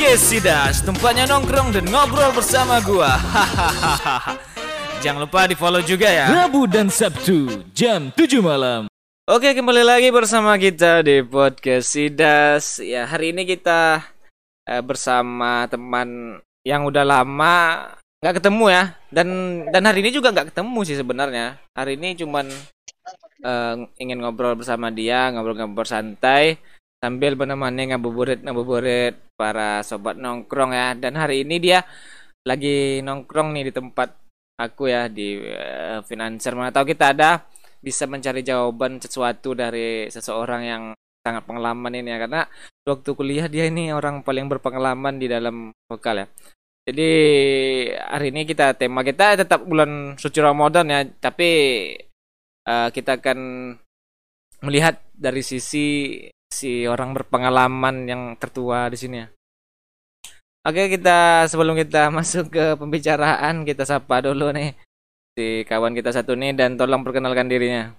Podcast Sidas, tempatnya nongkrong dan ngobrol bersama gua. Hahaha. Jangan lupa di follow juga ya. Rabu dan Sabtu jam 7 malam. Oke, kembali lagi bersama kita di Podcast Sidas. Ya, hari ini kita eh, bersama teman yang udah lama nggak ketemu ya. Dan dan hari ini juga nggak ketemu sih sebenarnya. Hari ini cuman eh, ingin ngobrol bersama dia, ngobrol-ngobrol santai sambil menemani ngabuburit ngabuburit para sobat nongkrong ya. Dan hari ini dia lagi nongkrong nih di tempat aku ya di uh, Financer. Mana tahu kita ada bisa mencari jawaban sesuatu dari seseorang yang sangat pengalaman ini ya karena waktu kuliah dia ini orang paling berpengalaman di dalam vokal ya. Jadi hari ini kita tema kita tetap bulan suci Ramadan ya, tapi uh, kita akan melihat dari sisi si orang berpengalaman yang tertua di sini ya. Oke, kita sebelum kita masuk ke pembicaraan, kita sapa dulu nih si kawan kita satu nih dan tolong perkenalkan dirinya.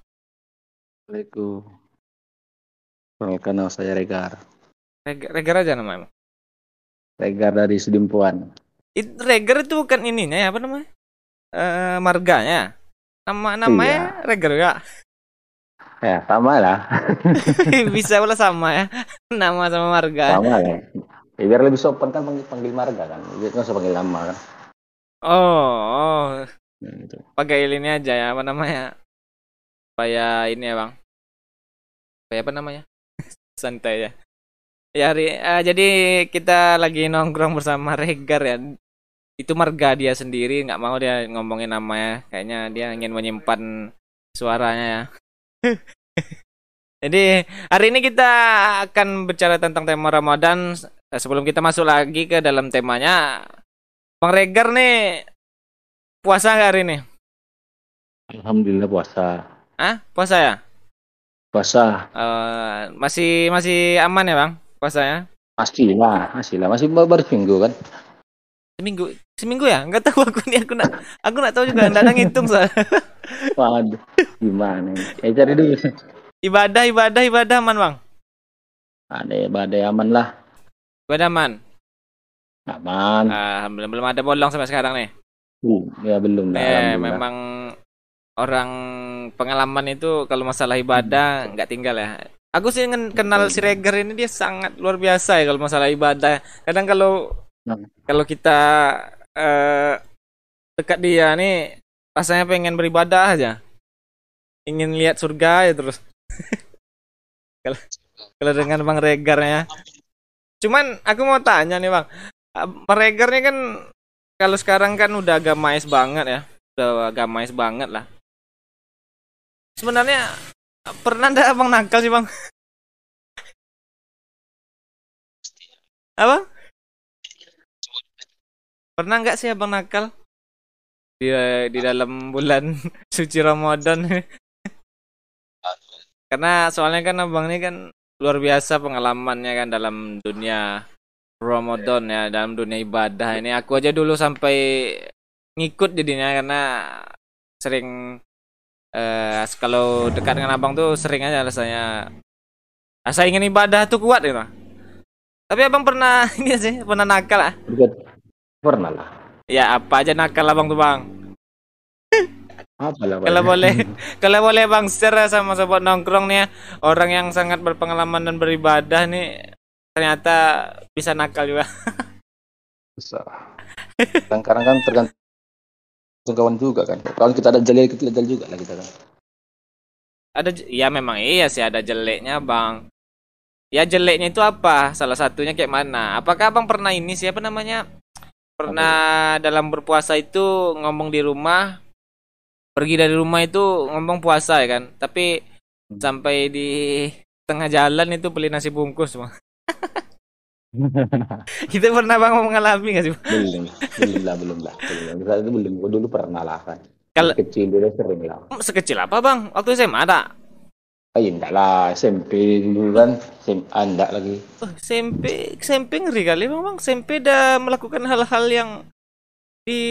Assalamualaikum. Perkenalkan nama saya Regar. Regar, Regar aja namanya. Regar dari Sudimpuan. Itu Regar itu bukan ininya ya, apa namanya? Eh marganya. Nama namanya Regar ya. Ya, sama lah. Bisa pula sama ya. Nama sama marga. Sama lah. Ya, biar lebih sopan kan panggil, panggil marga kan. Biar nggak usah panggil nama kan. Oh, oh. Ya, gitu. pakai ini aja ya apa namanya supaya ini ya bang supaya apa namanya santai ya ya hari eh, jadi kita lagi nongkrong bersama Regar ya itu marga dia sendiri nggak mau dia ngomongin namanya kayaknya dia ingin menyimpan suaranya ya jadi hari ini kita akan bicara tentang tema Ramadan Eh, sebelum kita masuk lagi ke dalam temanya Bang Regar nih puasa nggak hari ini Alhamdulillah puasa. Ah, puasa ya? Puasa. Eh, masih masih aman ya bang puasanya? Masih lah, masih lah. Masih baru, baru seminggu kan. Seminggu seminggu ya? Nggak tahu aku nih aku nak aku nak tahu juga nggak ada ngitung soal Waduh, gimana? Ya cari dulu. ibadah ibadah ibadah aman bang. Ada badai aman lah. Ibadah aman. Aman. Ah, belum belum ada bolong sampai sekarang nih. Uh, ya belum lah. Eh, memang orang pengalaman itu kalau masalah ibadah nggak tinggal ya. Aku sih kenal si Reger ini dia sangat luar biasa ya kalau masalah ibadah. Kadang kalau Hmm. kalau kita eh, dekat dia nih rasanya pengen beribadah aja. Ingin lihat surga ya terus. kalau dengan Bang Regar ya. Cuman aku mau tanya nih Bang. Ah, Bang Regar nih kan kalau sekarang kan udah agamais banget ya. Udah agamais banget lah. Sebenarnya pernah ndak Abang nakal sih Bang? Apa? Pernah nggak sih Abang nakal? Di di dalam bulan suci Ramadan. Karena soalnya kan Abang ini kan luar biasa pengalamannya kan dalam dunia Ramadan ya, dalam dunia ibadah ini. Aku aja dulu sampai ngikut jadinya karena sering eh kalau dekat dengan abang tuh sering aja rasanya rasa ingin ibadah tuh kuat gitu. Tapi abang pernah ini sih pernah nakal ah? Pernah lah. Ya apa aja nakal abang tuh bang? Apa lah. Kalau boleh, kalau boleh bang share sama sobat nongkrong nih ya, orang yang sangat berpengalaman dan beribadah nih ternyata bisa nakal juga. Bisa. Kadang-kadang kan tergantung kawan juga kan. Kalau kita ada jalil kita ada juga lah kita kan. Ada ya memang iya sih ada jeleknya bang. Ya jeleknya itu apa? Salah satunya kayak mana? Apakah abang pernah ini siapa namanya? Pernah dalam berpuasa itu ngomong di rumah, pergi dari rumah itu ngomong puasa ya kan? Tapi Hmm. sampai di tengah jalan itu beli nasi bungkus bang. Kita pernah bang mengalami nggak sih? Belum, belum lah, belum lah. Belum. Itu belum. Dulu pernah lah kan. Kalau- kecil dulu sering lah. Sekecil apa bang? Waktu SMA ada? Ah, enggak lah, SMP dulu kan, SMA enggak lagi. Oh, SMP, SMP ngeri kali bang. SMP dah melakukan hal-hal yang di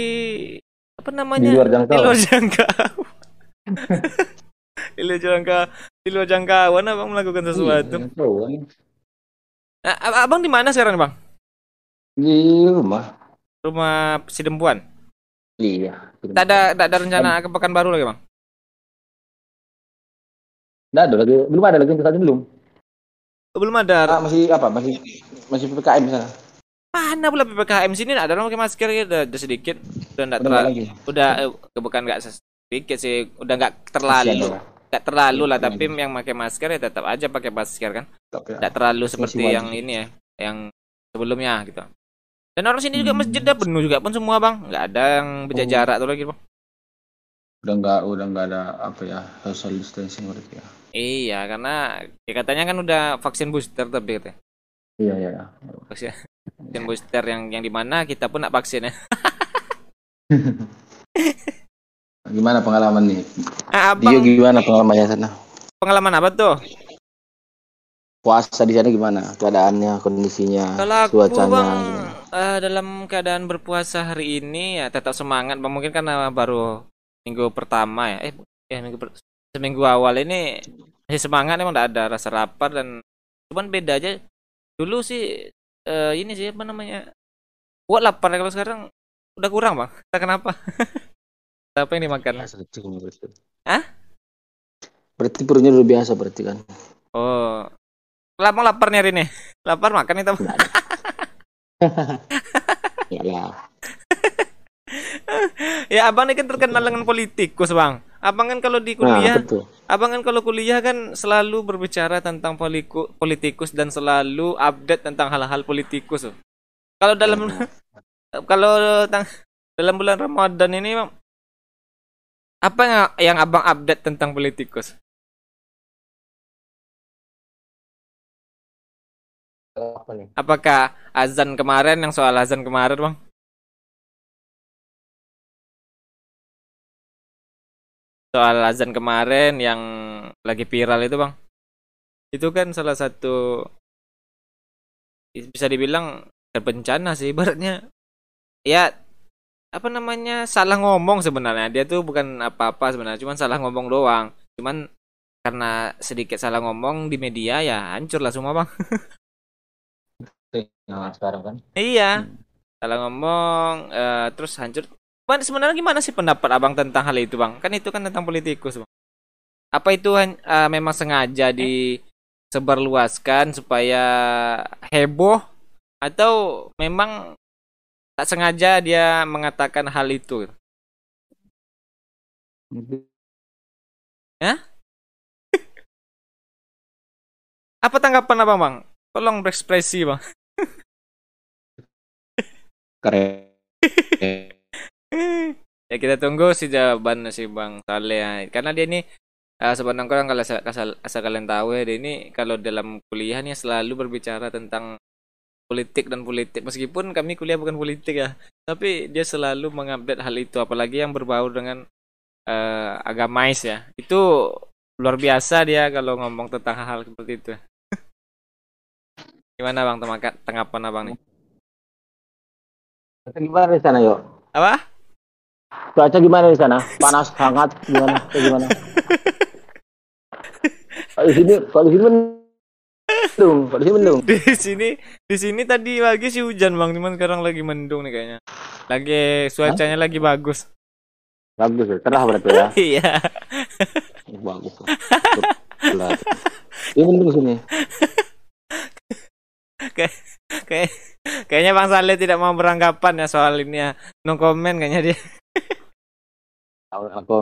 apa namanya? Di luar jangkauan. Di luar jangkauan. di luar jangkauan, di luar jangkauan abang melakukan sesuatu. Iya, tahu kan. Nah, ab- abang di mana sekarang bang? Di rumah. Rumah si Dempuan. Iya. Tak ada tak ada rencana ke Pekanbaru lagi, Bang. Nggak ada lagi. Belum ada lagi ini belum. Belum ada. Ah, masih apa? Masih masih PPKM di sana. Mana pula PPKM sini ada orang pakai masker gitu, udah, udah sedikit, udah enggak terlalu, udah eh, bukan enggak sedikit sih, udah enggak terlalu, enggak terlalu lah, tapi yang pakai masker ya tetap aja pakai masker kan, Tetap ya. enggak terlalu seperti yang ini ya, yang sebelumnya gitu. Dan orang sini juga Hmm. masjid dah penuh juga pun semua bang, nggak ada yang beda Oh. jarak tuh lagi bang. Udah nggak udah nggak ada apa ya social distancing berarti ya. Iya, karena ya katanya kan udah vaksin booster tapi katanya. Iya iya. iya. Vaksin, vaksin booster yang yang di mana kita pun nak vaksin ya. Gimana pengalaman nih? Ah, Dia abang gimana pengalamannya sana? pengalaman apa tuh? Puasa di sana gimana? Keadaannya, kondisinya, Kalau cuacanya. bang eh, dalam keadaan berpuasa hari ini ya tetap semangat mungkin karena baru minggu pertama ya eh ya minggu per- seminggu awal ini masih semangat emang tidak ada rasa lapar dan cuman beda aja. Dulu sih eh, ini sih apa namanya buat lapar kalau sekarang udah kurang bang. Tak kenapa. Apa yang dimakan? Biasa berarti. Hah? Berarti perutnya udah biasa berarti kan? oh. Lapar lapar nih hari ini? Lapar makan itu ya lah. ya abang ini kan terkenal dengan politikus bang abang kan kalau di Nah, kuliah betul. Abang kan kalau kuliah kan selalu berbicara tentang poliku, politikus dan selalu update tentang hal-hal politikus. Kalau dalam kalau tang, dalam bulan Ramadan ini Bang, apa yang, yang Abang update tentang politikus? Apa nih? Apakah azan kemarin yang soal azan kemarin, Bang? Soal azan kemarin yang lagi viral itu, Bang. Itu kan salah satu bisa dibilang terbencana sih ibaratnya. Ya apa namanya? salah ngomong sebenarnya. Dia tuh bukan apa-apa sebenarnya, cuman salah ngomong doang. Cuman karena sedikit salah ngomong di media ya hancur lah semua, Bang. Sekarang kan? Iya. Hmm. Salah ngomong eh, terus hancur. Sebenarnya gimana sih pendapat Abang tentang hal itu, Bang? Kan itu kan tentang politikus, Bang. Apa itu eh, memang sengaja disebarluaskan supaya heboh atau memang tak sengaja dia mengatakan hal itu? Apa tanggapan Abang, Bang? Tolong berekspresi, Bang. Keren. Ya kita tunggu sih jawaban si Bang Saleh ya. Karena dia ini eh, sebenarnya kalau asal, asal, asal kalian tahu ya, dia ini kalau dalam kuliah nih selalu berbicara tentang politik dan politik. Meskipun kami kuliah bukan politik ya tapi dia selalu mengupdate hal itu. Apalagi yang berbau dengan eh, agamais ya. Itu luar biasa dia kalau ngomong tentang hal-hal seperti itu. Gimana bang? Tanggapan abang nih? Gimana di sana, yuk? apa Cuaca gimana di sana? Panas, hangat, gimana? Kayak gimana? Kalau di sini, kalau di sini mendung, kalau di sini mendung. di sini di sini tadi pagi sih hujan bang cuman sekarang lagi mendung nih kayaknya lagi cuacanya lagi bagus Bagus, ya. cerah berarti ya. iya Bagus. Ini mendung sini. kayak kayaknya bang Saleh tidak mau beranggapan ya soal ini ya no comment kayaknya dia Aku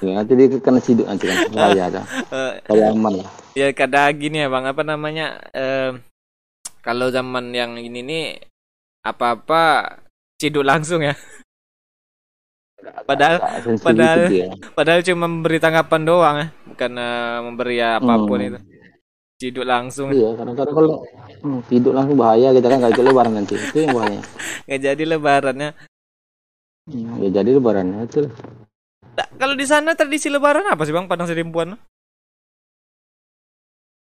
nanti dia kena siduk nanti kan. Saya ada. Eh, Saya aman lah. ya kadang gini ya bang apa namanya eh, kalau zaman yang ini nih apa-apa ciduk langsung ya Padahal- padahal- padahal cuma memberi tanggapan doang ya bukan eh, memberi apa pun Hmm. itu ciduk langsung Iya, kadang-kadang kalau hmm, tidur langsung bahaya kita kan nggak ikut lebaran nanti. Itu yang bahaya. nggak jadi lebarannya Hmm, ya jadi lebaran itu. Nah, kalau di sana tradisi lebaran apa sih bang Padang Sedimpuan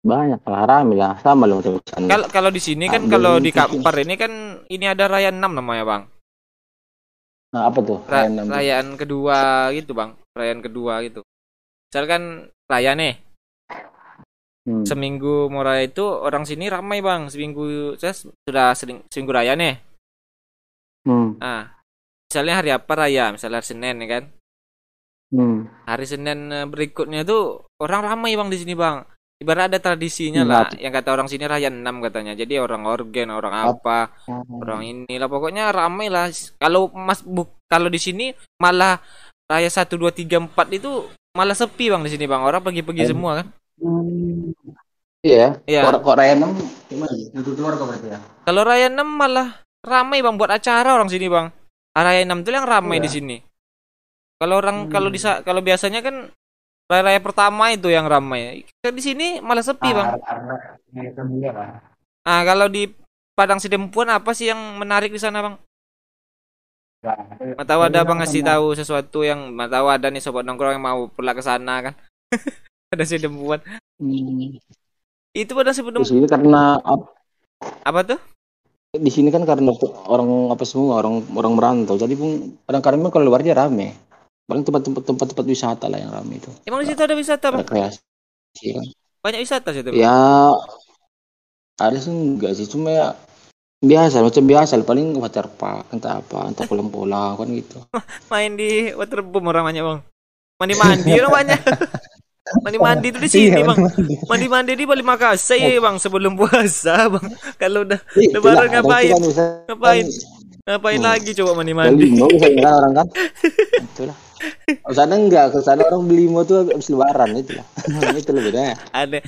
Banyak lah rame lah sama loh. Kalau kalau di sini kan kalau di. Kampar ini kan ini ada rayaan 6 namanya, Bang. Nah, apa tuh? Ra- Rayaan rayaan kedua gitu, Bang. Rayaan kedua gitu. Misalkan raya nih, Hmm. seminggu mau raya itu orang sini ramai, Bang. Seminggu saya sudah sering seminggu raya nih. Hmm. Ah, misalnya hari apa raya, misalnya hari Senin ya kan. Hmm. Hari Senin eh, berikutnya tuh orang ramai bang di sini bang. Ibarat ada tradisinya Hmm, lah, yang kata orang sini raya 6 katanya. Jadi orang organ, orang apa, orang inilah pokoknya ramai lah. Kalau mas bu, kalau di sini malah raya 1 2 3 4 itu malah sepi bang di sini bang. Orang pergi-pergi Hmm. semua kan. Hmm. Iya. Iya. Kok, kok Raya 6 gimana? Untuk keluarga berarti ya? Kalau raya 6 malah ramai bang buat acara orang sini bang. Raya 6 tuh yang ramai Iya. di sini. Kalau orang Hmm. kalau di kalau biasanya kan raya-raya pertama itu yang ramai. Kalau di sini malah sepi bang. Ah kalau di Padang Sidempuan apa sih yang menarik di sana bang? Mau tahu ada bang ngasih tahu sesuatu yang tahu ada nih sobat nongkrong yang mau pulang ke sana kan? ada Sidempuan. Hmm. Itu Padang Di Sidempuan sini karena ap- apa tuh? di sini kan karena orang apa semua orang orang merantau jadi pun kadang-kadang memang kalau luar dia rame paling tempat-tempat tempat-tempat wisata lah yang rame itu Emang di situ ada wisata bang? rekreasi kan Banyak wisata situ. Bang? ya ada sih enggak sih cuma ya biasa macam biasa paling water park entah apa entah pulang-pulang kan gitu Main di waterboom orang banyak bang. Mandi-mandi orang banyak. Mandi-mandi itu di sini Iya, bang. Mandi-mandi di Bali Makassar ya bang sebelum puasa bang. Kalau udah Itulah, Lebaran ngapain? kan ngapain? Ngapain Hmm. lagi coba Beli mandi-mandi? mau bisa kan orang kan itulah Kalau sana enggak, kalau sana orang beli mau tuh habis lebaran itulah. itu lebih bedanya. Ada.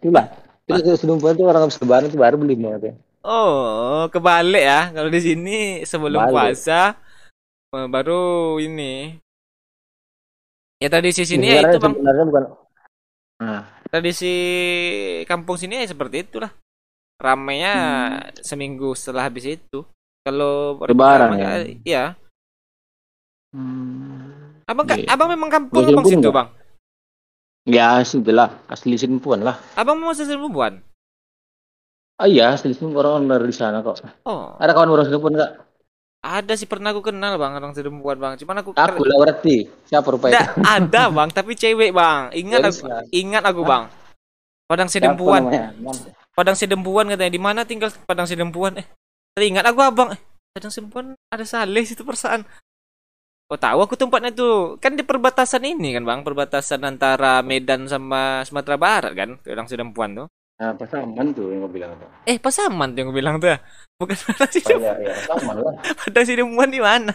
Itulah. Terus sedumpuan tuh orang habis lebaran tuh baru beli mau tuh. Oh, kebalik ya. Kalau di sini sebelum Kebalik. puasa eh, baru ini. Ya tradisi sini ya itu bang. Sebenarnya bukan. Nah, Tradisi kampung sini ya seperti itulah. Ramainya seminggu setelah habis itu. Kalau Lebaran ya? Iya. hmm, Abang Iya. abang memang kampung abang pun situ bang. ya sudah asli sedumpuan lah. Abang mau sesuatu perempuan. Ah iya, asli sedumpuan orang dari sana kok. Oh, Ada kawan orang sedumpuan enggak? ada sih pernah aku kenal bang orang perempuan bang. Cuman aku Aku lah berarti. Siapa rupanya? Nggak, ada bang, tapi cewek bang. Ingat Jadi aku, ingat aku bang. Padang namanya? Padang Sedempuan katanya. Di mana tinggal Padang Sedempuan? Eh, teringat aku abang. Eh, Padang Sedempuan ada Saleh situ perasaan. Oh tahu aku tempatnya tuh kan di perbatasan ini kan bang, perbatasan antara Medan sama Sumatera Barat kan, Padang Sedempuan tuh. Nah, pasaman tuh yang gue bilang tuh. Eh Pasaman tuh yang gue bilang tuh, ya. bukan Padang Sedempuan. Iya, iya, pasaman lah. Padang Sedempuan di mana?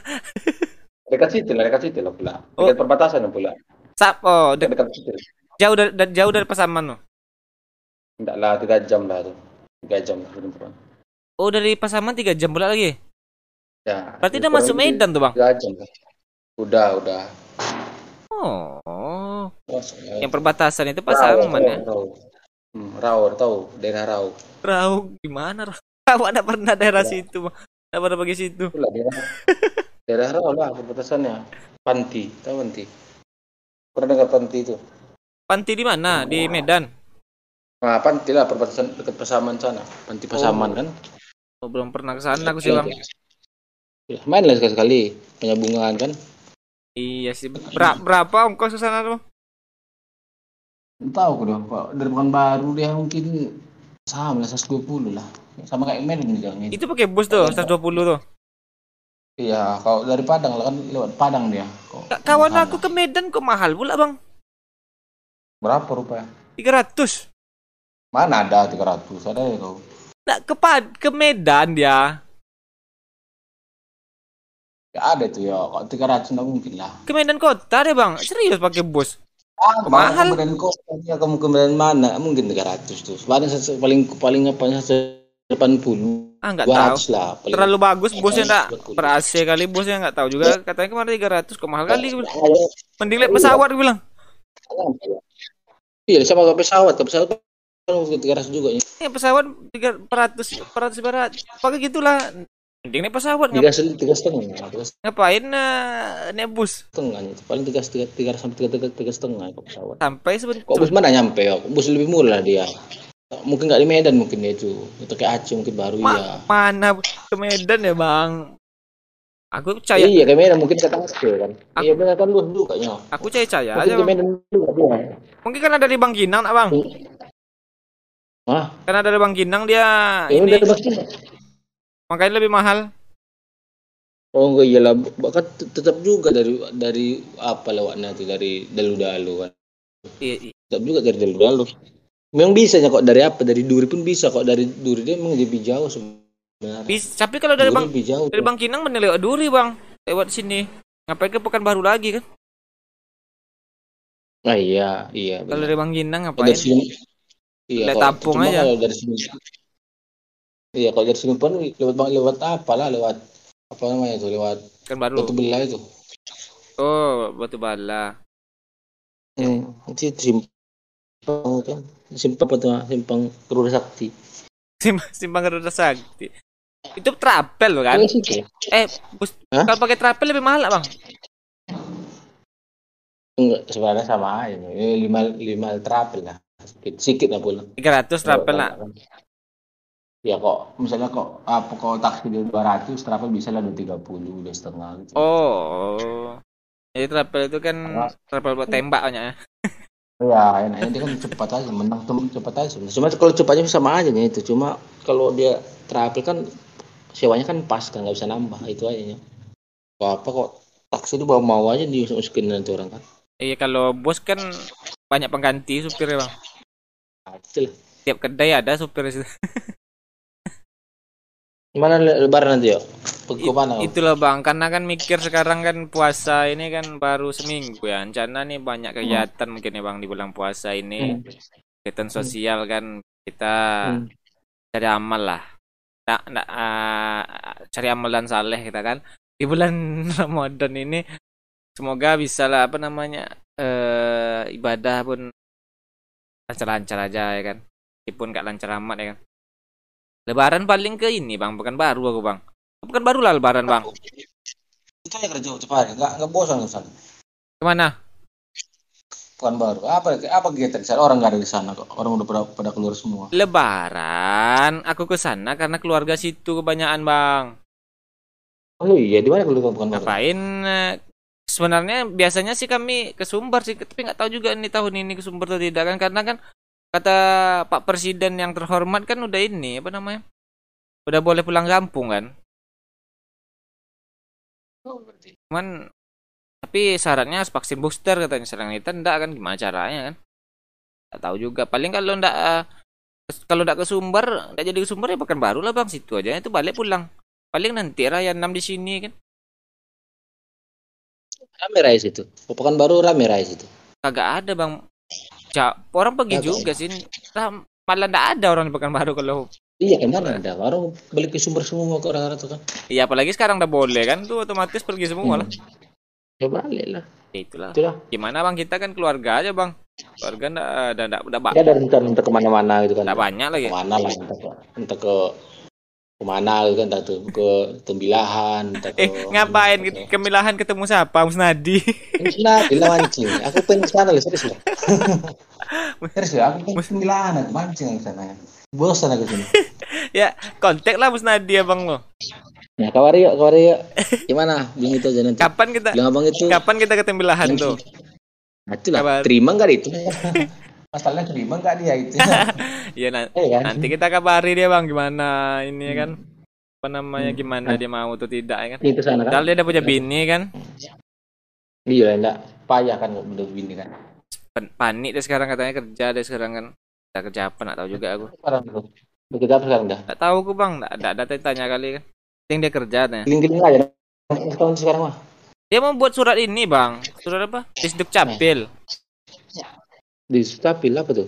Dekat situ lah, dekat situ lah pula. Oh. Dekat perbatasan lah pula. Sap, oh de- Dekat situ. jauh dari da- jauh dari Pasaman tuh. Enggak lah, tiga jam lah tuh. Tiga jam lah sedumpuan. Oh dari Pasaman tiga jam pula lagi. Ya. Berarti udah masuk Medan tuh bang. Tiga jam lah. Udah, udah. Oh, Masuk ya. yang perbatasan itu Pasaman ya. Rau. Hmm, Rau, tahu daerah Rau. Rau gimana? Rau? Aku ada pernah daerah Ya. situ, Bang. Ada pernah pergi situ. Itulah daerah. daerah Rau lah perbatasannya. Panti, tahu Panti? Pernah dengar Panti itu? Panti di mana? Di Medan. Nah, Panti lah perbatasan dekat Pasaman sana. Panti Pasaman Oh. kan? Oh, belum pernah ke sana aku sih, Bang. Ya, main lah sekali-sekali penyambungan kan? Iya sih. Ber- berapa ongkos ke sana tuh? Tahu aku dong, Pak. Dari Pekanbaru dia mungkin sama lah 120 lah. Sama kayak juga. gitu. Itu pakai bus tuh, 120 tuh. Iya, kalau dari Padang lah kan lewat Padang dia. Kok Ka- Kawan aku ke Medan kok mahal pula, Bang. berapa rupiah? 300. Mana ada 300? Ada ya kau? Nggak ke ke Medan dia. Ya ada tuh ya, kok 300 enggak mungkin lah. Ke Medan kota deh, Bang. Serius pakai bus. Ah, mahal. mahal. Kemudian kok ya kamu kemudian mana? Mungkin 300 tuh. Paling paling paling apa 180. Ah, nggak tahu. 200 lah. Paling. Terlalu bagus busnya enggak 200. ber AC kali busnya nggak tahu juga katanya kemarin 300 kok mahal kali Ayo, mending lihat pesawat gue bilang Iya, sama ke pesawat, ke pesawat kan 300 juga. ya pesawat 300 400 barat pakai gitulah mending naik pesawat ngap- Tiga sel- tiga setengah, tiga ngapain eh, naik bus setengah itu. Paling tiga tiga tiga sampai tiga tiga, tiga setengah ke pesawat. sampai sebentar Kok bus mana nyampe ya? Bus lebih murah dia. Mungkin nggak di Medan mungkin dia itu. Itu kayak Aceh mungkin baru Ma- ya. mana ke Medan ya bang aku percaya Iya, ke Medan mungkin kata Aceh kan. Aku- Iya benar kan lu juga ya. aku percaya percaya Mungkin aja ke Medan juga dia. mungkin kan ada di Bangkinang bang Hah? kan ada di Bangkinang dia Ya ini Bangkinang. makanya lebih mahal Oh enggak iyalah, bahkan tet- tetap juga dari dari apa lewatnya itu dari dalu-dalu kan. iya, iya. Tetap juga dari dalu-dalu. Memang bisa ya kok dari apa? Dari duri pun bisa kok dari duri dia memang lebih jauh sebenarnya. Bis- tapi kalau dari Duri bang jauh. dari bang Kinang bener lewat duri bang lewat sini ngapain ke Pekanbaru lagi kan Ah iya, iya. kalau dari bang Kinang Kalau ngapain dari sini Iya, Lihat tampung aja. Kalau dari sini Iya, kalau dari sini pun lewat bang lewat apa lah lewat apa namanya itu lewat Pekanbaru batu belah itu. oh batu bala Hmm, itu simpang kan. Simpang apa tuh? Simpang Garuda Sakti. Sim- simpang Garuda Sakti itu trapel kan Iya eh bus kalau pakai trapel lebih mahal bang Enggak, sebenarnya sama aja. Ini lima lima trapel lah. Sedikit, sedikit lah pula. 300 trapel lah Ya kok, misalnya kok apa kok taksi di 200, trapel bisa lah 230, dua setengah gitu. oh jadi trapel itu kan trapel buat tembak banyak ya Ya, enaknya dia kan cepat aja, menang tem- cepat aja. Cuma kalau cepatnya sama aja nya itu. Cuma kalau dia trapel kan sewanya kan pas kan nggak bisa nambah itu aja. Kok apa kok taksi itu bawa mau aja dimasukin nanti orang kan. iya kalau bos kan banyak pengganti supirnya bang Nah, itu lah. Tiap kedai ada supir situ. Gimana le- lebaran nanti? Pergi ke mana? Itulah bang, karena kan mikir sekarang kan puasa ini kan baru seminggu ya. Rencana nih banyak kegiatan mungkin ya bang di bulan puasa ini. Hmm. Kegiatan sosial kan kita Hmm. cari amal lah. Nggak, nggak, ah, cari amal dan saleh kita kan. Di bulan Ramadan ini semoga bisa lah apa namanya eh ibadah pun lancar-lancar aja ya kan. Meskipun nggak lancar amat ya kan. Lebaran paling ke ini bang, bukan baru aku bang. Bukan baru lah lebaran bang. Itu aja kerja cepat, nggak nggak bosan ke sana. Ke mana? Bukan baru. Apa apa kegiatan di sana? Orang nggak ada di sana kok. Orang udah pada, pada keluar semua. Lebaran, aku ke sana karena keluarga situ kebanyakan bang. Oh iya, di mana keluar bukan baru? Ngapain? Sebenarnya biasanya sih kami ke Sumbar sih, tapi nggak tahu juga ini tahun ini ke Sumbar atau tidak kan karena kan kata Pak Presiden yang terhormat kan udah ini apa namanya? Udah boleh pulang kampung kan? Cuman tapi syaratnya harus vaksin booster katanya serang kita enggak kan gimana caranya kan? Nggak tahu juga. Paling kalau enggak eh, kalau enggak ke Sumbar, enggak jadi ke Sumbar ya pekan baru lah Bang situ aja itu balik pulang. Paling nanti raya 6 di sini kan. Rame rais itu. Pekan baru rame rais itu. Kagak ada Bang. Ja, orang pergi Kagak juga sih. Lah, malah enggak ada orang di Pekanbaru kalau Iya kan mana ada orang balik ke sumber semua ke orang-orang tuh kan. Iya apalagi sekarang udah boleh kan tuh otomatis pergi semua lah. Ya balik lah. Ya, itulah. Itulah. Gimana Bang kita kan keluarga aja Bang. Keluarga enggak ada enggak udah Ya ada rencana entah ke mana-mana gitu kan. enggak banyak lagi. Ke mana lah entah ke entah ke ke mana gitu kan tuh ke Tembilahan ke Eh ngapain ke kemilahan ketemu siapa Musnadi? Nah, bila mancing. Aku pengen ke sana loh, serius loh. serius loh, aku pengen ke Tembilahan aku mancing ke sana. Bosan aku sini. ya kontak lah Musnadi Abang lo. Nah, kawari yuk, kawari yuk. Gimana? Bilang itu aja nanti. Kapan kita Bilang abang itu. kapan kita ke Tembilahan tuh? Nah, itulah. Kabar. Terima nggak itu? Masalahnya terima nggak dia itu? Iya na- Eh kan? nanti kita kabari dia Bang gimana ini ya kan. Apa namanya Hmm. gimana dia mau atau tidak ya kan. Itu sana kan? Dia udah punya bini kan. Iya, enggak. Payah kan udah begini kan. Pen- Panik dia sekarang katanya kerja dia sekarang kan. Kita kerja apa nggak tahu juga aku. Sekarang tuh. Udah kerja apa sekarang dah? Nggak tahu aku Bang, nggak ada ada tanya kali kan. Yang dia kerja tanya. Giling-giling aja. Sekarang sekarang mah. Dia mau buat surat ini Bang. Surat apa? Disduk Capil. Di Stapil apa tuh?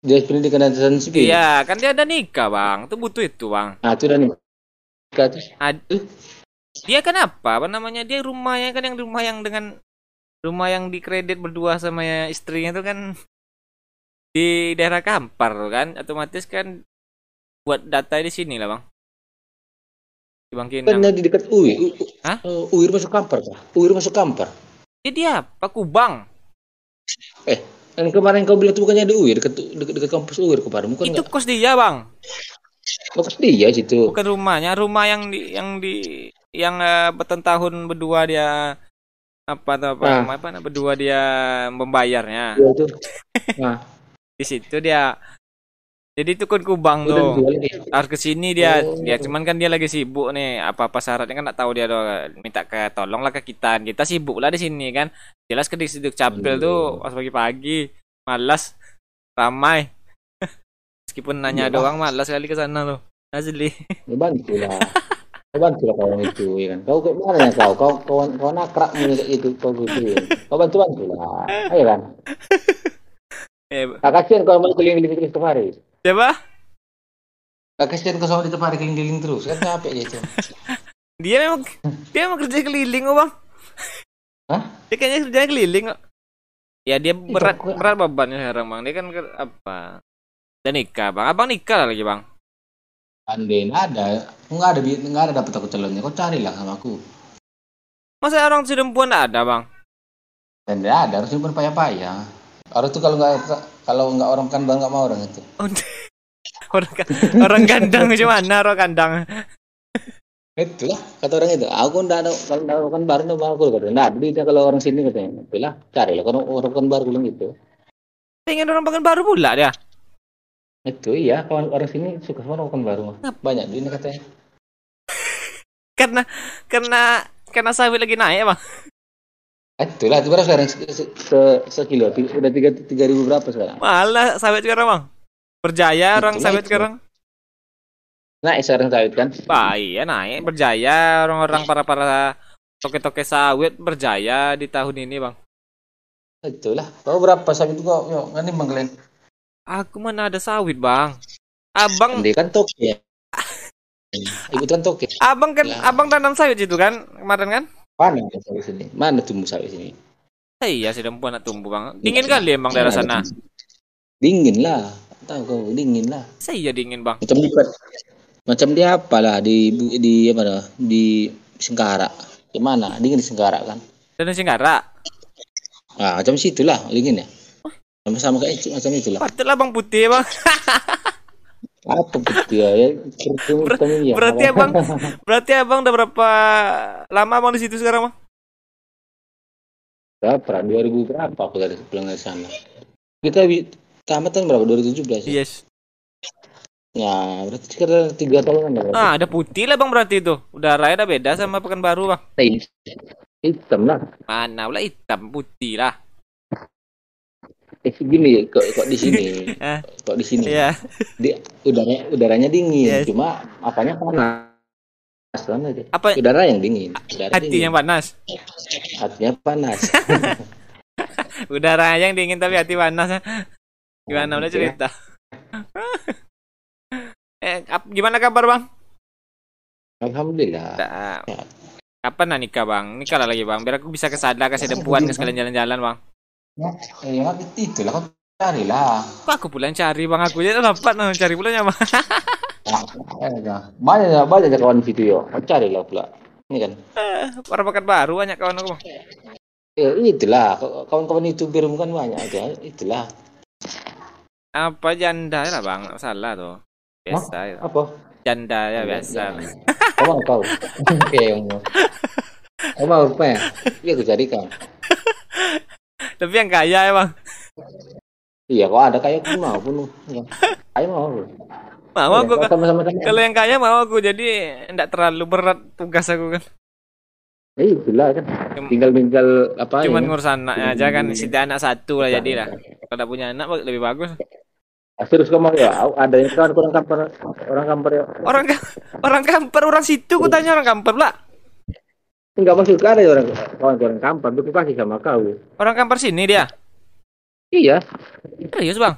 Dia pendidikan dan sipil. Iya, kan dia ada nikah Bang. Itu butuh itu Bang. Nah, itu udah nih. Terus Ad- dia kan apa? Apa namanya? Dia rumahnya kan yang rumah yang dengan rumah yang dikredit berdua sama ya istrinya itu kan di daerah Kampar kan, otomatis kan buat data di sini lah bang. Di Bang kan Kinang. di dekat UI. Hah? uh, UIR masuk kampar kah? UIR masuk kampar. Dia apa? Kubang. Yang kemarin kau bilang itu bukannya di UIR dekat dekat, dekat kampus UIR kemarin bukan itu enggak? kos dia bang, Fokus dia situ. bukan rumahnya. Rumah yang di yang di yang eh, bertahun berdua dia apa atau apa, Ah. rumah apa nah, berdua dia membayarnya. Iya itu. Nah, Di situ dia Jadi itu kan kubang tuh. Harus ke sini dia. Oh. Ya cuman kan dia lagi sibuk nih. Apa-apa syaratnya kan nggak tahu dia doang. Minta ke tolong lah ke kita. Kita sibuk lah di sini kan. Jelas ke di situ capil Iya. tuh pas pagi-pagi. Malas. Ramai. Meskipun nanya Iya, doang malas kali ke sana tuh. Asli. Ya bantu lah. Kau bantu lah kawan itu, ya kan. Kau kayak mana ya kau? Kau kawan kawan akrab kayak gitu, kau gitu. Kau bantu bantu lah, ayo kan. Eh, kasihan kau mau keliling-keliling terus tiap hari. Siapa? Kasihan kau sama di tiap hari keliling-keliling terus, kan capek dia itu. Dia memang dia memang kerja keliling kok bang. Hah? Dia kayaknya kerjanya keliling kok. Ya dia berat kok- berat bebannya sekarang bang. Dia kan ke- apa? Dan nikah bang. Abang nikah lah lagi bang. Nggak ada, nggak ada, bi- nggak ada dapat aku calonnya. Kau carilah sama aku. Masa orang nggak ada bang? Dan nggak ada, pun payah-payah. Orang tuh kalau nggak kalau nggak orang kan bang nggak mau orang itu. orang ka- orang kandang gimana orang kandang? Itulah kata orang itu. Aku nggak ada kalau nggak orang baru nggak mau aku kata. Nggak ada kalau orang sini katanya. Itulah carilah kalau orang kan baru bilang gitu. Pengen orang bangun baru pula dia. Itu iya, kawan orang sini suka sama orang baru mah. Banyak duitnya katanya. Karena karena karena sawit lagi naik bang. Itulah, itu berapa sekarang se, se, se- sekilo? Udah tiga tiga ribu berapa sekarang? Malah sawit sekarang bang. Berjaya orang sawit sekarang. Naik sekarang sawit kan? Bah, iya naik berjaya orang-orang para para toke-toke sawit berjaya di tahun ini bang. Itulah. Kau berapa sawit itu kau? Yuk, kan ini bang Glenn. Aku mana ada sawit bang. Abang Dia kan toke ya. Ibu kan toke. abang kan abang tanam sawit itu kan kemarin kan? Mana ada sawit sini? Mana tumbuh sawit sini? Eh, iya sudah nak tumbuh bang. Dingin kali emang daerah sana. Dingin lah. Tahu kau dingin lah. Saya dingin bang. Macam di macam dia apalah di di apa dah? Di Sengkara. Gimana? Dingin di Sengkara kan? Dan Singgara. Ah, macam situlah dingin ya. Sama-sama kayak itu, macam itulah. Patutlah bang putih bang. Apa gitu ya? ya Ber- iya. berarti Apa? abang berarti abang udah berapa lama abang di situ sekarang bang? berapa? 2000 berapa aku dari pulang dari sana? Kita wi- tamat tahun berapa? 2017 ya? Yes. Ya, berarti sekitar tiga lah. berarti. Ah, ada putih lah bang berarti itu. Udaranya udah beda sama Pekanbaru bang. Eh, hitam lah. Mana pula hitam putih lah. Eh, gini kok, kok di sini, Eh. kok di sini. Iya. Di, udaranya udaranya dingin, Yes. cuma apanya panas. Apa Udara yang dingin. Udara hati dingin. yang panas? Hatinya panas. Udara yang dingin tapi hati panas. Gimana udah Gitu ya. cerita? eh, gimana kabar bang? Alhamdulillah. Nah, kapan nah nikah bang? Nikah lagi bang. Biar aku bisa kesada kasih dempuan ke sekalian jalan-jalan bang. Eh, ya, itulah kau carilah. Kok aku pula yang cari bang aku jadi dapat nah, cari pula bang. Banyak ya, banyak ya kawan video. Kau carilah pula. Ini kan. Orang pekan baru banyak kawan aku bang. Ya, itulah kawan-kawan youtuber kan banyak aja. Itulah. Apa janda lah bang? Salah tuh. Biasa ya. Apa? Janda ya biasa. Kau mau kau? Oke. Kau mau apa ya? Iya, aku carikan. Tapi yang kaya ya bang. Iya, kau ada kayak aku mau pun. Iya. Ayo mau. Mau aku Iya, sama-sama sama. kalau yang kaya mau aku jadi enggak terlalu berat tugas aku kan. Ya, itulah kan. Tinggal tinggal apa Cuman ya? ngurus anaknya aja kan. Si anak satu lah jadi lah. Kalau udah punya anak lebih bagus. Ah, Serius kau mau ya? Ada yang kawan orang kamper, orang kamper ya. Orang orang kamper orang situ ku tanya orang kamper pula. Enggak masuk ada orang kawan orang kamper, itu kasih sama kau. Orang kamper sini dia. Iya, Serius bang.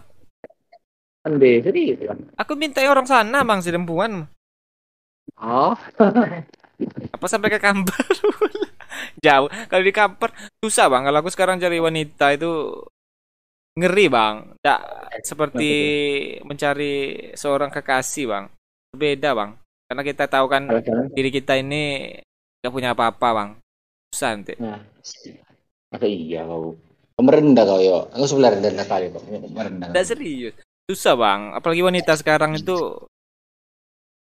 ande serius kan. Aku minta orang sana bang si dempuan. Oh, Apa sampai ke kamper? Jauh. Kalau di kamper susah bang. Kalau aku sekarang cari wanita itu ngeri bang. Tidak seperti mencari seorang kekasih bang. Beda bang. Karena kita tahu kan diri kita ini gak punya apa-apa bang. Susah nanti. Nah, masa iya kau. Merendah kau yo. Aku sebelah rendah kali kok. Merendah. Tidak serius. Susah bang. Apalagi wanita sekarang itu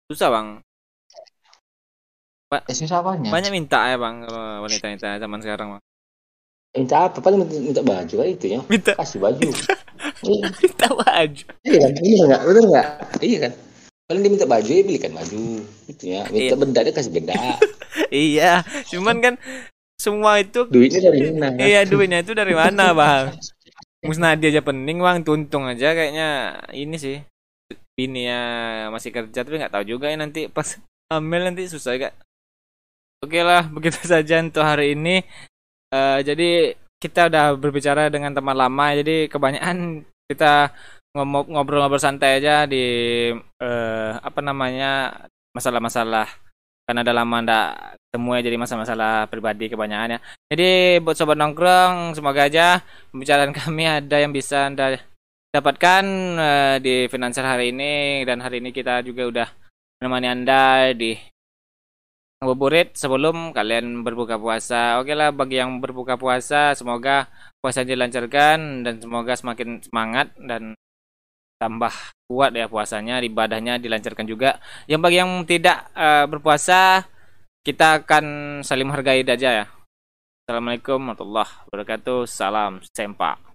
susah bang. Eh, susah apanya? Banyak minta ya bang wanita-wanita zaman sekarang bang. Minta apa? Paling minta, minta baju kan itu ya. Minta Kasih baju. minta baju iya kan iya nggak iya kan paling dia minta baju ya belikan baju gitu ya. Minta Iya. benda dia kasih benda. Iya cuman kan semua itu duitnya dari mana? Iya duitnya itu dari mana bang? Musnadi aja pening bang. Tuntung aja kayaknya ini sih. Ini ya masih kerja tapi nggak tahu juga ya nanti pas hamil nanti susah gak oke lah begitu saja untuk hari ini. Eh, jadi kita udah berbicara dengan teman lama jadi kebanyakan kita ngobrol-ngobrol santai aja di eh, apa namanya masalah-masalah. Karena udah lama ndak ketemu ya jadi masalah-masalah pribadi kebanyakan ya. Jadi buat sobat nongkrong semoga aja pembicaraan kami ada yang bisa anda dapatkan eh, di finansial hari ini. Dan hari ini kita juga udah menemani anda di ngabuburit sebelum kalian berbuka puasa. Oke lah bagi yang berbuka puasa semoga puasanya dilancarkan dan semoga semakin semangat dan tambah kuat ya puasanya, ibadahnya dilancarkan juga. Yang bagi yang tidak eh, berpuasa kita akan saling menghargai aja ya. Assalamualaikum warahmatullahi wabarakatuh. Salam sempak.